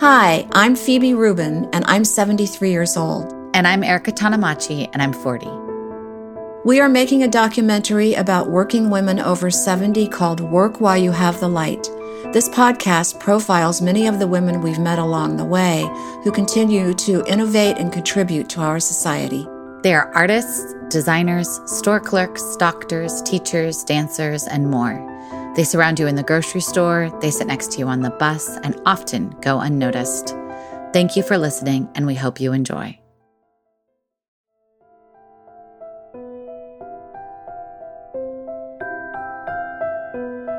Hi, I'm Phoebe Rubin, and I'm 73 years old. And I'm Erica Tanamachi, and I'm 40. We are making a documentary about working women over 70 called Work While You Have the Light. This podcast profiles many of the women we've met along the way who continue to innovate and contribute to our society. They are artists, designers, store clerks, doctors, teachers, dancers, and more. They surround you in the grocery store, they sit next to you on the bus, and often go unnoticed. Thank you for listening, and we hope you enjoy.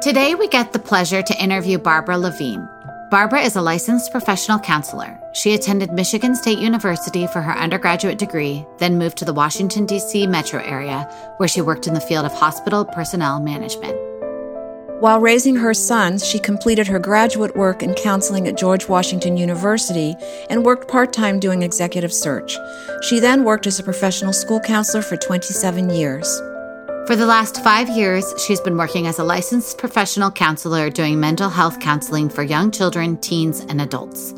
Today, we get the pleasure to interview Barbara Lavine. Barbara is a licensed professional counselor. She attended Michigan State University for her undergraduate degree, then moved to the Washington, D.C. metro area, where she worked in the field of hospital personnel management. While raising her sons, she completed her graduate work in counseling at George Washington University and worked part time doing executive search. She then worked as a professional school counselor for 27 years. For the last five years, she's been working as a licensed professional counselor doing mental health counseling for young children, teens, and adults.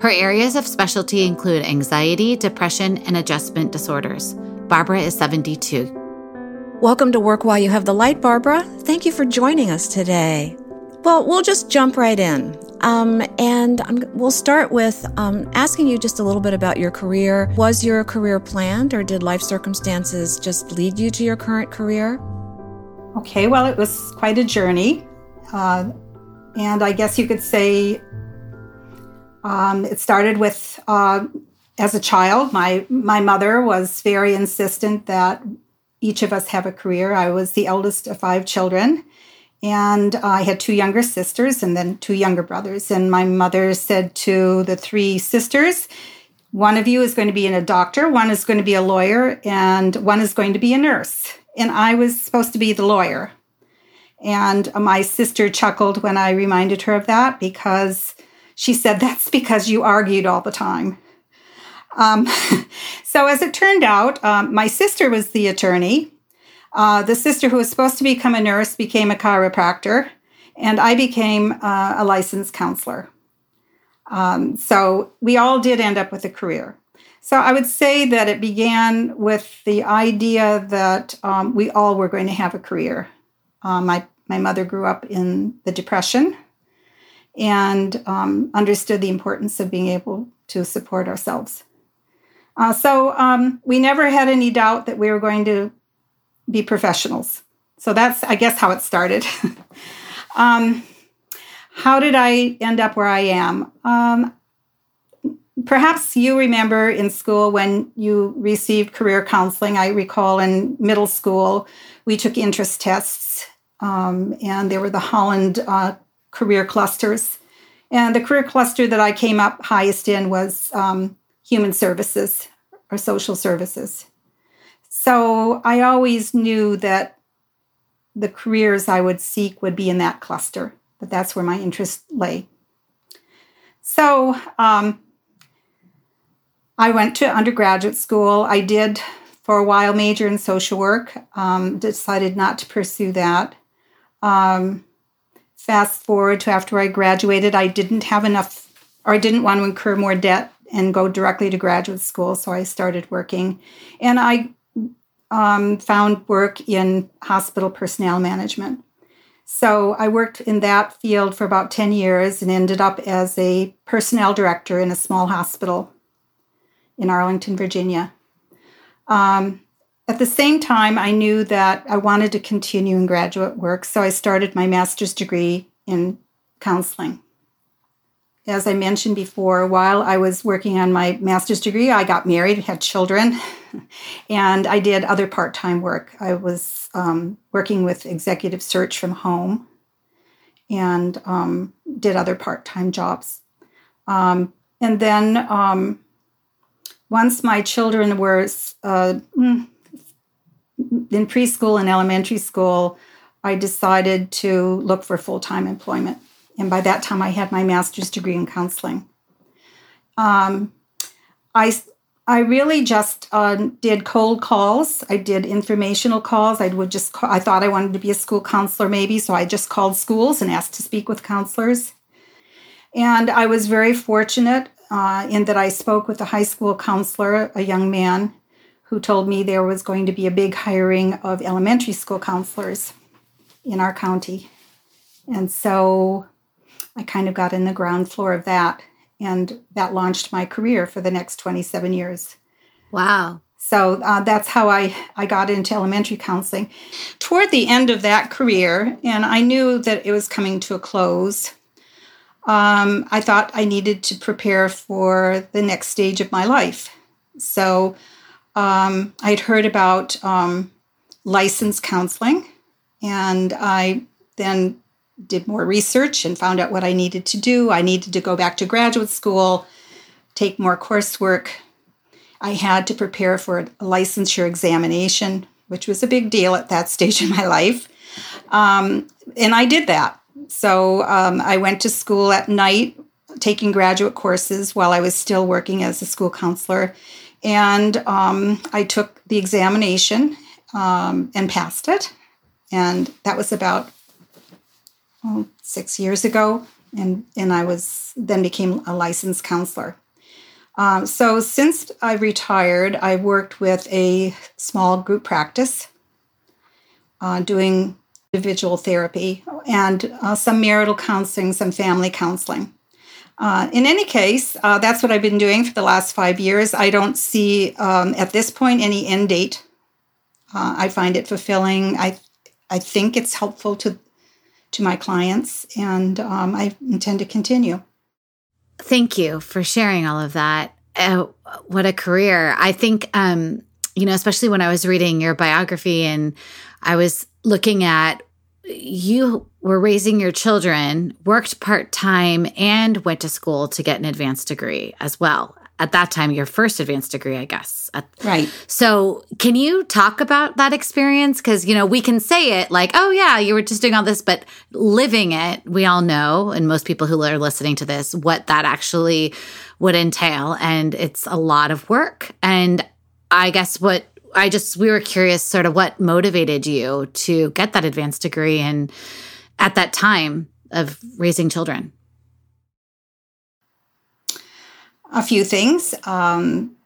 Her areas of specialty include anxiety, depression, and adjustment disorders. Barbara is 72. Welcome to Work While You Have the Light, Barbara. Thank you for joining us today. Well, we'll just jump right in. Um, and I'm, we'll start with um, asking you just a little bit about your career. Was your career planned, or did life circumstances just lead you to your current career? Okay, well, it was quite a journey. Uh, and I guess you could say um, it started with uh, as a child. My, my mother was very insistent that each of us have a career. I was the eldest of five children, and I had two younger sisters and then two younger brothers. And my mother said to the three sisters, one of you is going to be a doctor, one is going to be a lawyer, and one is going to be a nurse. And I was supposed to be the lawyer. And my sister chuckled when I reminded her of that because she said, That's because you argued all the time. Um, so, as it turned out, um, my sister was the attorney. Uh, the sister who was supposed to become a nurse became a chiropractor, and I became uh, a licensed counselor. Um, so, we all did end up with a career. So, I would say that it began with the idea that um, we all were going to have a career. Uh, my, my mother grew up in the Depression and um, understood the importance of being able to support ourselves. Uh, so um, we never had any doubt that we were going to be professionals. So that's, I guess, how it started. um, how did I end up where I am? Um, perhaps you remember in school when you received career counseling. I recall in middle school, we took interest tests, um, and there were the Holland uh, career clusters. And the career cluster that I came up highest in was um, human services or social services. So I always knew that the careers I would seek would be in that cluster, but that's where my interest lay. So um, I went to undergraduate school. I did for a while major in social work, um, decided not to pursue that. Um, fast forward to after I graduated, I didn't have enough, or I didn't want to incur more debt and go directly to graduate school. So I started working. And I um, found work in hospital personnel management. So I worked in that field for about 10 years and ended up as a personnel director in a small hospital in Arlington, Virginia. Um, at the same time, I knew that I wanted to continue in graduate work, so I started my master's degree in counseling as I mentioned before, while I was working on my master's degree, I got married, had children, and I did other part time work. I was um, working with executive search from home and um, did other part time jobs. Um, and then um, once my children were uh, mm, in preschool and elementary school, I decided to look for full time employment. And by that time, I had my master's degree in counseling. Um, I, I really just uh, did cold calls. I did informational calls. I would just call, I thought I wanted to be a school counselor maybe, so I just called schools and asked to speak with counselors. And I was very fortunate uh, in that I spoke with a high school counselor, a young man, who told me there was going to be a big hiring of elementary school counselors in our county. And so I kind of got in the ground floor of that, and that launched my career for the next 27 years. Wow. So uh, that's how I, I got into elementary counseling. Toward the end of that career, and I knew that it was coming to a close, um, I thought I needed to prepare for the next stage of my life. So um, I'd heard about um, licensed counseling, and I then did more research and found out what I needed to do. I needed to go back to graduate school, take more coursework. I had to prepare for a licensure examination, which was a big deal at that stage in my life. Um, and I did that. So um, I went to school at night, taking graduate courses while I was still working as a school counselor. And um, I took the examination um, and passed it. And that was about oh, six years ago. And, and I was then became a licensed counselor. Um, so since I retired, I worked with a small group practice uh, doing individual therapy and uh, some marital counseling, some family counseling. Uh, in any case, uh, that's what I've been doing for the last five years. I don't see um, at this point any end date. Uh, I find it fulfilling. I I think it's helpful to to my clients, and um, I intend to continue. Thank you for sharing all of that. Uh, what a career! I think um, you know, especially when I was reading your biography and I was looking at you were raising your children, worked part time, and went to school to get an advanced degree as well. At that time, your first advanced degree, I guess. Right. So, can you talk about that experience? Because, you know, we can say it like, oh, yeah, you were just doing all this, but living it, we all know, and most people who are listening to this, what that actually would entail. And it's a lot of work. And I guess what I just we were curious sort of what motivated you to get that advanced degree and at that time of raising children. A few things. Um,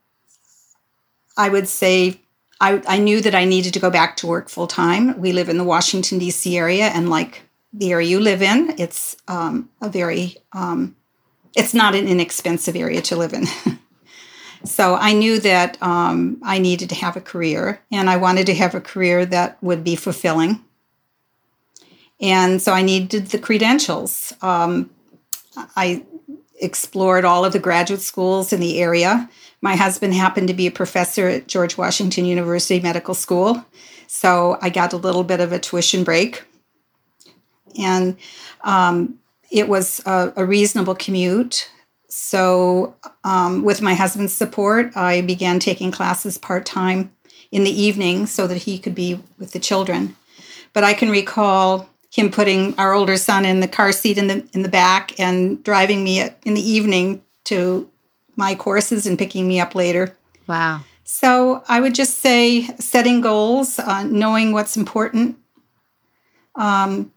I would say I, I knew that I needed to go back to work full time. We live in the Washington, D.C. area, and like the area you live in, it's um, a very, um, it's not an inexpensive area to live in. So I knew that um, I needed to have a career, and I wanted to have a career that would be fulfilling. And so I needed the credentials. Um, I explored all of the graduate schools in the area. My husband happened to be a professor at George Washington University Medical School, so I got a little bit of a tuition break. And um, it was a, a reasonable commute so, um, with my husband's support, I began taking classes part time in the evening so that he could be with the children. But I can recall him putting our older son in the car seat in the in the back and driving me in the evening to my courses and picking me up later. Wow. So I would just say setting goals, uh, knowing what's important. Um,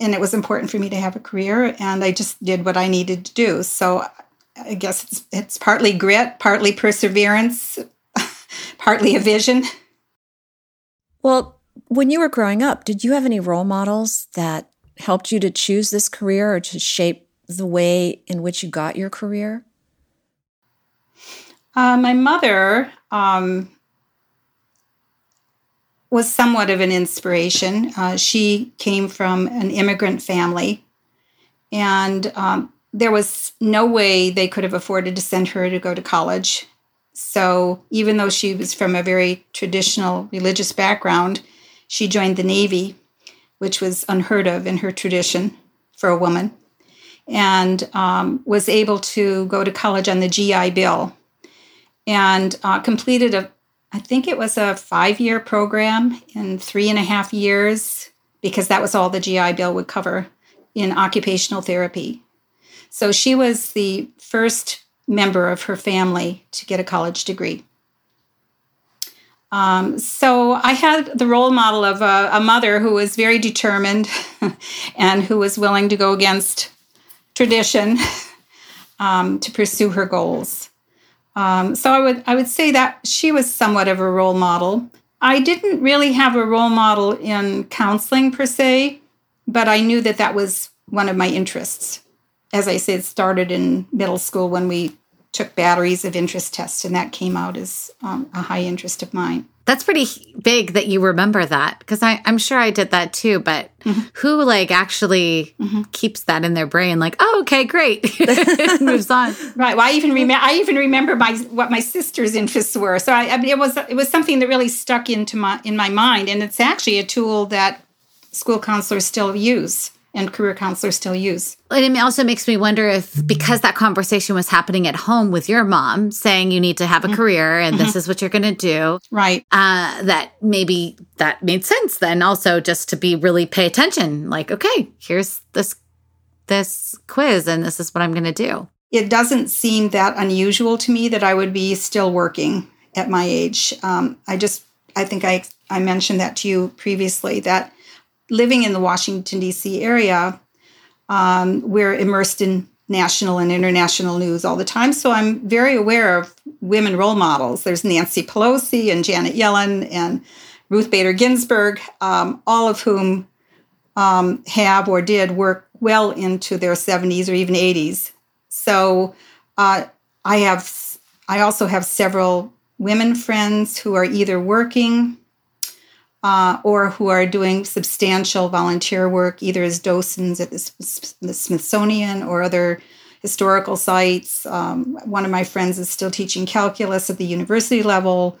and it was important for me to have a career, and I just did what I needed to do. So I guess it's, it's partly grit, partly perseverance, partly a vision. Well, when you were growing up, did you have any role models that helped you to choose this career or to shape the way in which you got your career? Uh, my mother um, was somewhat of an inspiration. Uh, she came from an immigrant family, and um, there was no way they could have afforded to send her to go to college. So even though she was from a very traditional religious background, she joined the Navy, which was unheard of in her tradition for a woman, and um, was able to go to college on the GI Bill and uh, completed a, I think it was a five year program in three and a half years, because that was all the GI Bill would cover in occupational therapy. So she was the first member of her family to get a college degree. Um, so I had the role model of a, a mother who was very determined and who was willing to go against tradition um, to pursue her goals. Um, so I would I would say that she was somewhat of a role model. I didn't really have a role model in counseling per se, but I knew that that was one of my interests. As I said, started in middle school when we took batteries of interest tests, and that came out as um, a high interest of mine. That's pretty big that you remember that because I'm sure I did that too. But mm-hmm. who like actually mm-hmm. keeps that in their brain? Like, oh, okay, great, moves on. Right. Well, I even remember. I even remember my what my sister's interests were. So I, I mean, it was it was something that really stuck into my in my mind, and it's actually a tool that school counselors still use and career counselors still use. And it also makes me wonder if because that conversation was happening at home with your mom saying you need to have a mm-hmm. career and mm-hmm. this is what you're going to do. Right. Uh, that maybe that made sense then also just to be really pay attention like okay, here's this this quiz and this is what I'm going to do. It doesn't seem that unusual to me that I would be still working at my age. Um, I just I think I I mentioned that to you previously that living in the Washington, D.C. area, um, we're immersed in national and international news all the time. So I'm very aware of women role models. There's Nancy Pelosi and Janet Yellen and Ruth Bader Ginsburg, um, all of whom um, have or did work well into their 70s or even 80s. So uh, I have, I also have several women friends who are either working uh, or who are doing substantial volunteer work, either as docents at the, the Smithsonian or other historical sites. Um, one of my friends is still teaching calculus at the university level.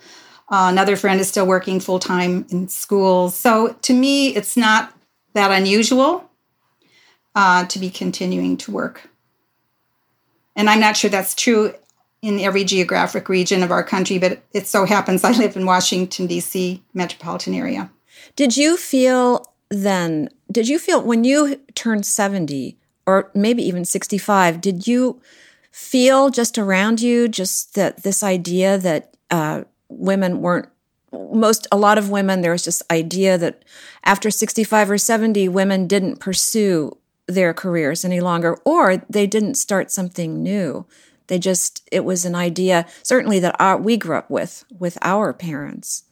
Uh, another friend is still working full time in schools. So to me, it's not that unusual uh, to be continuing to work. And I'm not sure that's true in every geographic region of our country, but it so happens I live in Washington, D.C. metropolitan area. Did you feel then, did you feel when you turned 70 or maybe even 65, did you feel just around you just that this idea that uh, women weren't most a lot of women there was this idea that after 65 or 70 women didn't pursue their careers any longer or they didn't start something new they just, it was an idea, certainly that our, we grew up with, with our parents.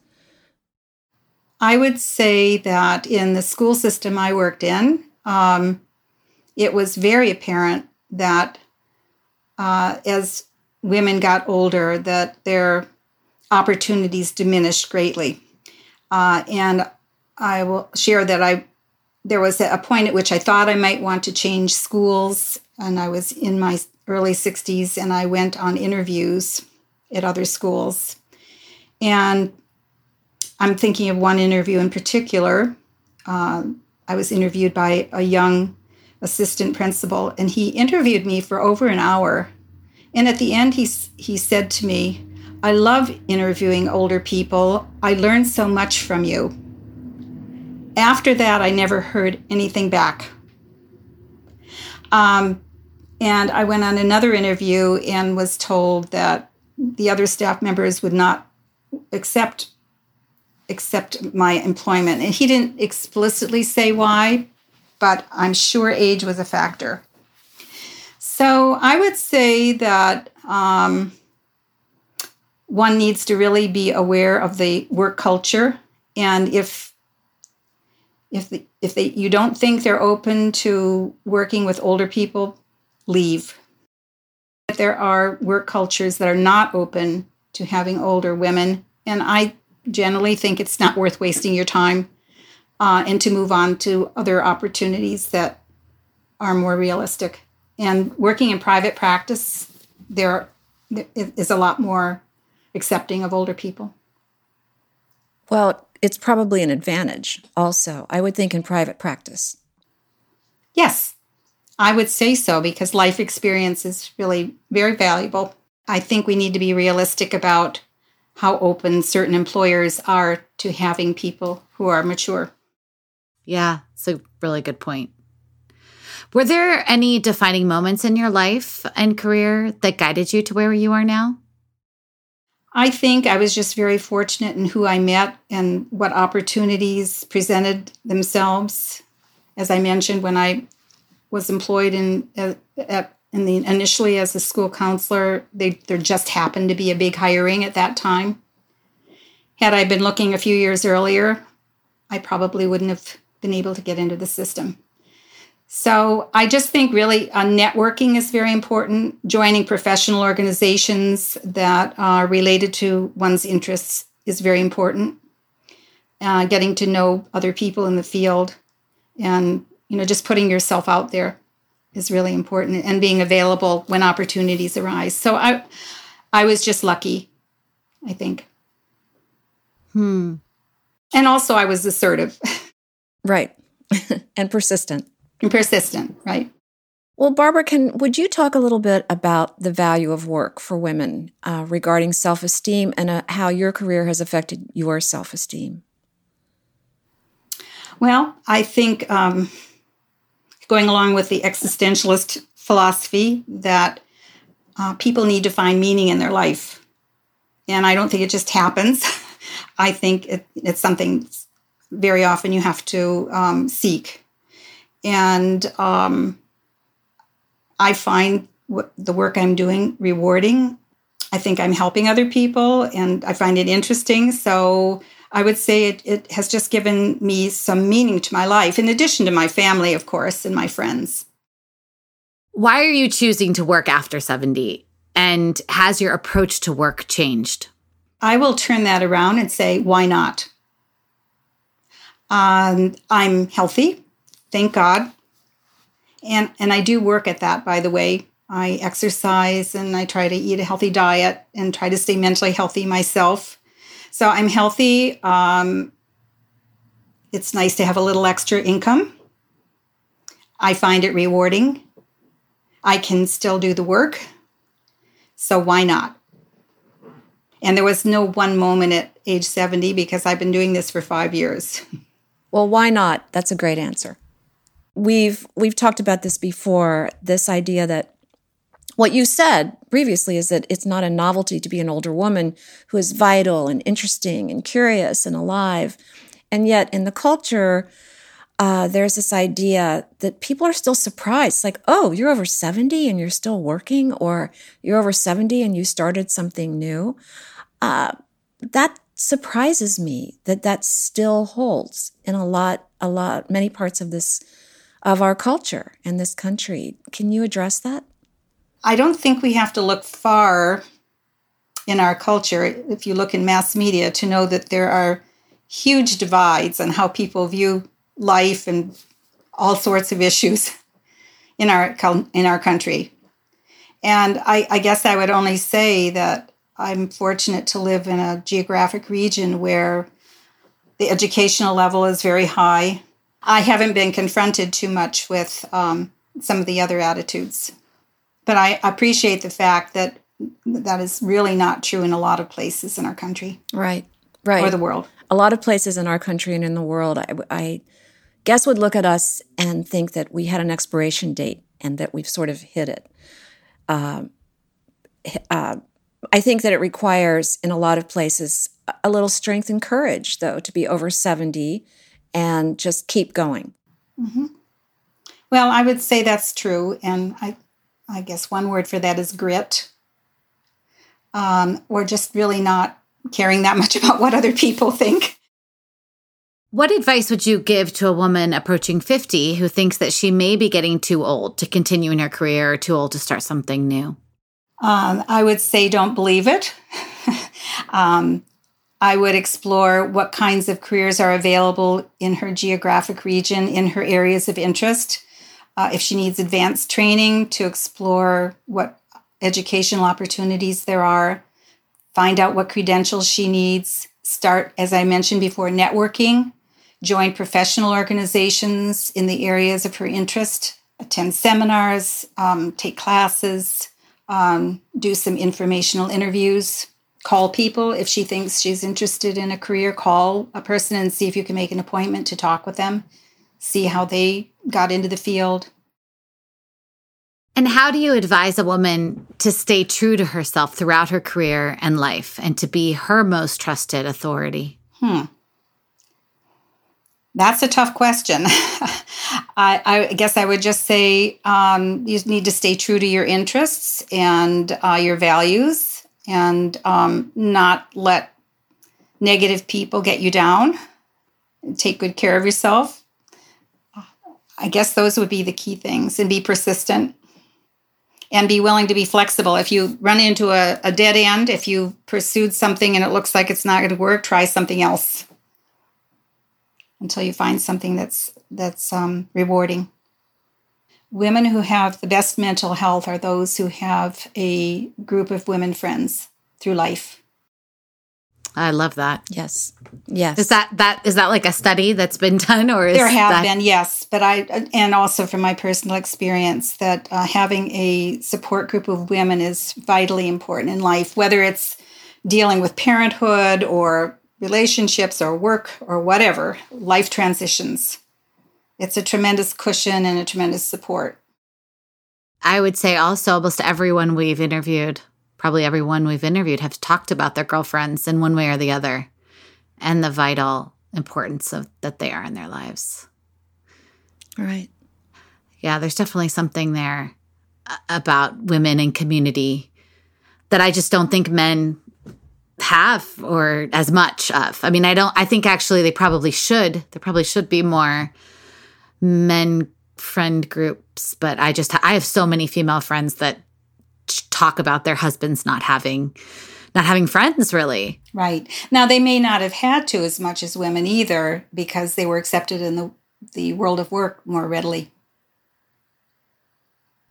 I would say that in the school system I worked in, um, it was very apparent that uh, as women got older, that their opportunities diminished greatly. Uh, and I will share that I there was a point at which I thought I might want to change schools, and I was in my early 60s and I went on interviews at other schools. And I'm thinking of one interview in particular. Uh, I was interviewed by a young assistant principal, and he interviewed me for over an hour. And at the end, he, he said to me, I love interviewing older people. I learned so much from you. After that, I never heard anything back. Um, and I went on another interview and was told that the other staff members would not accept accept my employment. And he didn't explicitly say why, but I'm sure age was a factor. So I would say that um, one needs to really be aware of the work culture, and if if the, if they you don't think they're open to working with older people, leave. There are work cultures that are not open to having older women, and I generally think it's not worth wasting your time uh, and to move on to other opportunities that are more realistic. And working in private practice, there is a lot more accepting of older people. Well, it's probably an advantage also, I would think, in private practice. Yes, I would say so because life experience is really very valuable. I think we need to be realistic about how open certain employers are to having people who are mature. Yeah, it's a really good point. Were there any defining moments in your life and career that guided you to where you are now? I think I was just very fortunate in who I met and what opportunities presented themselves. As I mentioned, when I was employed in at, in the initially as a school counselor. They, there just happened to be a big hiring at that time. Had I been looking a few years earlier, I probably wouldn't have been able to get into the system. So I just think really uh, networking is very important. Joining professional organizations that are related to one's interests is very important. Uh, getting to know other people in the field, and you know, just putting yourself out there is really important, and being available when opportunities arise. So I, I was just lucky, I think. Hmm. And also, I was assertive. Right. and persistent. And persistent, right? Well, Barbara, can would you talk a little bit about the value of work for women uh, regarding self-esteem and uh, how your career has affected your self-esteem? Well, I think um, going along with the existentialist philosophy that uh, people need to find meaning in their life, and I don't think it just happens. I think it, it's something very often you have to um, seek. And um, I find what, the work I'm doing rewarding. I think I'm helping other people and I find it interesting. So I would say it, it has just given me some meaning to my life, in addition to my family, of course, and my friends. Why are you choosing to work after 70? And has your approach to work changed? I will turn that around and say, why not? Um, I'm healthy, thank God. And, and I do work at that, by the way. I exercise and I try to eat a healthy diet and try to stay mentally healthy myself. So I'm healthy. Um, it's nice to have a little extra income. I find it rewarding. I can still do the work. So why not? And there was no one moment at age 70 because I've been doing this for five years. Well, why not? That's a great answer. We've we've talked about this before, this idea that what you said previously is that it's not a novelty to be an older woman who is vital and interesting and curious and alive. And yet in the culture, uh, there's this idea that people are still surprised like, oh, you're over 70 and you're still working, or you're over 70 and you started something new. Uh, that surprises me that that still holds in a lot, a lot, many parts of this, of our culture and this country. Can you address that? I don't think we have to look far in our culture, if you look in mass media, to know that there are huge divides on how people view life and all sorts of issues in our in our country. And I, I guess I would only say that I'm fortunate to live in a geographic region where the educational level is very high. I haven't been confronted too much with um, some of the other attitudes, but I appreciate the fact that that is really not true in a lot of places in our country. Right, right. Or the world. A lot of places in our country and in the world, I, I guess, would look at us and think that we had an expiration date and that we've sort of hit it. Uh, uh, I think that it requires, in a lot of places, a little strength and courage, though, to be over 70 and just keep going. Mm-hmm. Well, I would say that's true. And I, I guess one word for that is grit. Um, or just really not caring that much about what other people think. What advice would you give to a woman approaching 50 who thinks that she may be getting too old to continue in her career or too old to start something new? Um, I would say don't believe it. um, I would explore what kinds of careers are available in her geographic region, in her areas of interest. Uh, if she needs advanced training, to explore what educational opportunities there are, find out what credentials she needs, start, as I mentioned before, networking, join professional organizations in the areas of her interest, attend seminars, um, take classes, um, do some informational interviews, call people if she thinks she's interested in a career, call a person and see if you can make an appointment to talk with them, see how they got into the field. And how do you advise a woman to stay true to herself throughout her career and life and to be her most trusted authority? Hmm. That's a tough question. I, I, guess I would just say um, you need to stay true to your interests and uh, your values and um, not let negative people get you down. Take good care of yourself. I guess those would be the key things and be persistent and be willing to be flexible. If you run into a, a dead end, if you pursued something and it looks like it's not going to work, try something else until you find something that's that's um, rewarding. Women who have the best mental health are those who have a group of women friends through life. I love that. Yes. Yes. Is that that is that like a study that's been done or there have that- been yes, but I and also from my personal experience that uh, having a support group of women is vitally important in life, whether it's dealing with parenthood or relationships or work or whatever life transitions. It's a tremendous cushion and a tremendous support. I would say also almost everyone we've interviewed probably everyone we've interviewed have talked about their girlfriends in one way or the other and the vital importance of that they are in their lives. Right. Yeah, there's definitely something there uh, about women and community that I just don't think men have or as much of. I mean, I don't I think actually they probably should. There probably should be more men friend groups, but I just I have so many female friends that talk about their husbands not having not having friends really. Right. Now they may not have had to as much as women either because they were accepted in the the world of work more readily.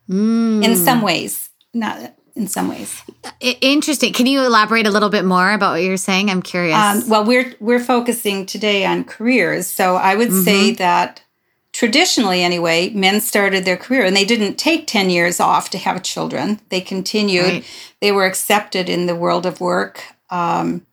Mm. In some ways, not in some ways. Interesting. Can you elaborate a little bit more about what you're saying? I'm curious. Um, well, we're we're focusing today on careers, so I would mm-hmm. say that traditionally anyway men started their career and they didn't take 10 years off to have children. They continued. Right. they were accepted in the world of work. Um,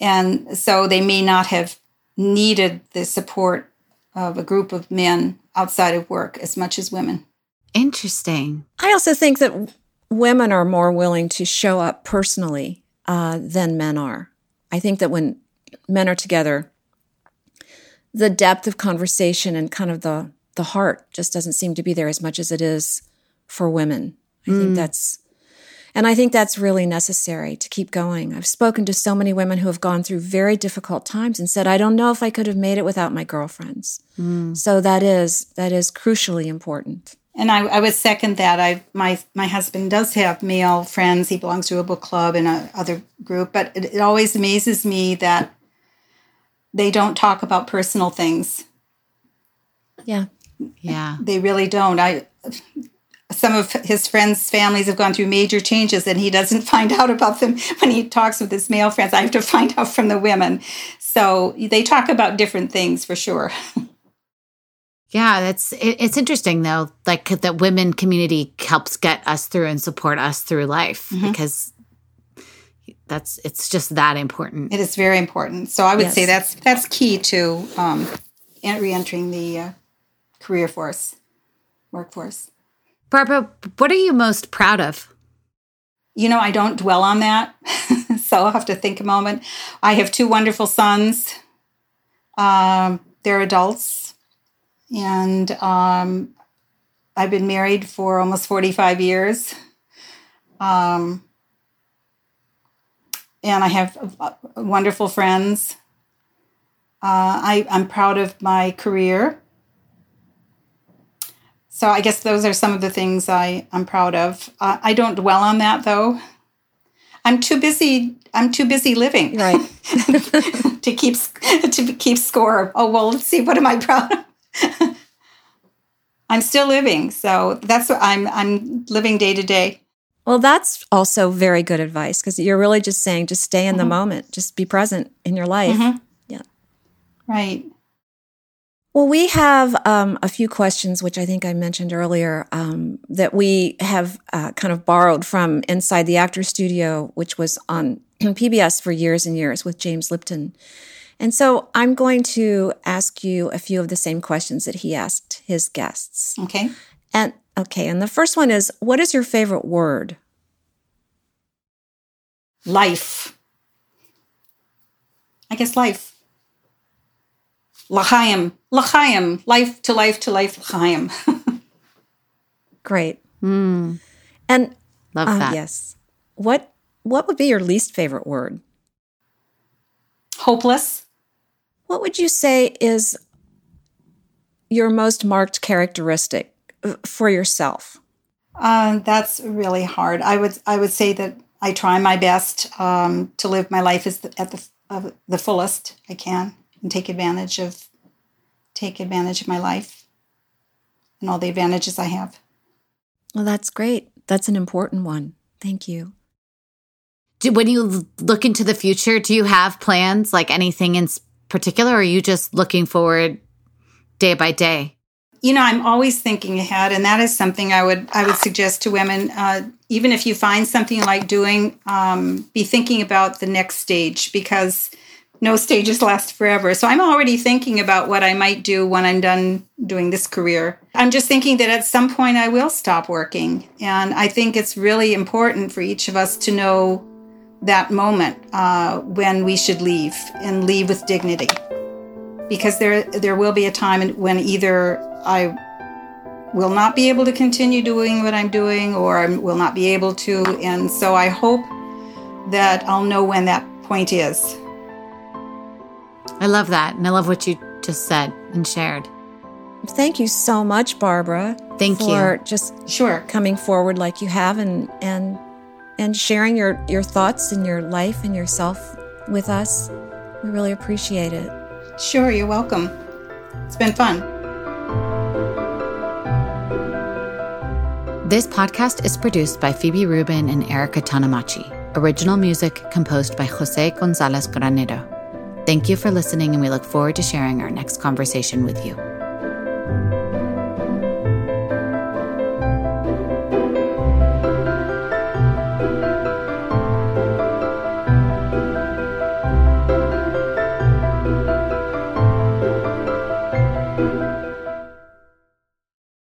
and so they may not have needed the support of a group of men outside of work as much as women. Interesting. I also think that women are more willing to show up personally uh, than men are. I think that when men are together the depth of conversation and kind of the the heart just doesn't seem to be there as much as it is for women. I mm. think that's and I think that's really necessary to keep going. I've spoken to so many women who have gone through very difficult times and said, I don't know if I could have made it without my girlfriends. Mm. So that is that is crucially important. And I, I would second that. I my my husband does have male friends. He belongs to a book club and a other group, but it, it always amazes me that they don't talk about personal things. Yeah. Yeah. They really don't. I some of his friends' families have gone through major changes and he doesn't find out about them when he talks with his male friends. I have to find out from the women. So they talk about different things for sure. Yeah, that's it, it's interesting though, like that women community helps get us through and support us through life mm-hmm. because that's it's just that important. It is very important. So I would yes. say that's that's key to um, re-entering the uh, career force, workforce. Barbara, what are you most proud of? You know, I don't dwell on that, so I'll have to think a moment. I have two wonderful sons. Um, they're adults, and um, I've been married for almost forty-five years. Um, and I have uh, wonderful friends. Uh, I, I'm proud of my career. So I guess those are some of the things I, I'm proud of. Uh, I don't dwell on that though. I'm too busy. I'm too busy living, right, to keep to keep score. Oh well, let's see. What am I proud of? I'm still living, so that's what I'm. I'm living day to day. Well, that's also very good advice because you're really just saying just stay in mm-hmm. the moment, just be present in your life. Mm-hmm. Yeah. Right. Well, we have um, a few questions, which I think I mentioned earlier, um, that we have uh, kind of borrowed from Inside the Actors Studio, which was on PBS for years and years with James Lipton. And so I'm going to ask you a few of the same questions that he asked his guests. Okay. And Okay, and the first one is what is your favorite word? Life. I guess life. L'chaim, l'chaim, life to life to life, l'chaim. Great. Mm, And love uh, that. yes, what what would be your least favorite word? Hopeless. What would you say is your most marked characteristic for yourself? Um, that's really hard. I would I would say that I try my best um, to live my life as the, at the of the fullest I can and take advantage of take advantage of my life and all the advantages I have. Well, that's great. That's an important one. Thank you. Do, when you look into the future, do you have plans, like anything in particular, or are you just looking forward day by day? You know i'm always thinking ahead and that is something i would i would suggest to women uh, even if you find something you like doing um, be thinking about the next stage because no stages last forever. So i'm already thinking about what i might do when i'm done doing this career. I'm just thinking that at some point i will stop working and i think it's really important for each of us to know that moment uh, when we should leave and leave with dignity because there there will be a time when either I will not be able to continue doing what I'm doing or I will not be able to and so I hope that I'll know when that point is. I love that. And I love what you just said and shared. Thank you so much, Barbara. Thank you. for you. just Sure. coming forward like you have and and and sharing your your thoughts and your life and yourself with us. We really appreciate it. Sure, you're welcome. It's been fun. This podcast is produced by Phoebe Rubin and Erica Tanamachi. Original music composed by Jose Gonzalez Granero. Thank you for listening, and we look forward to sharing our next conversation with you.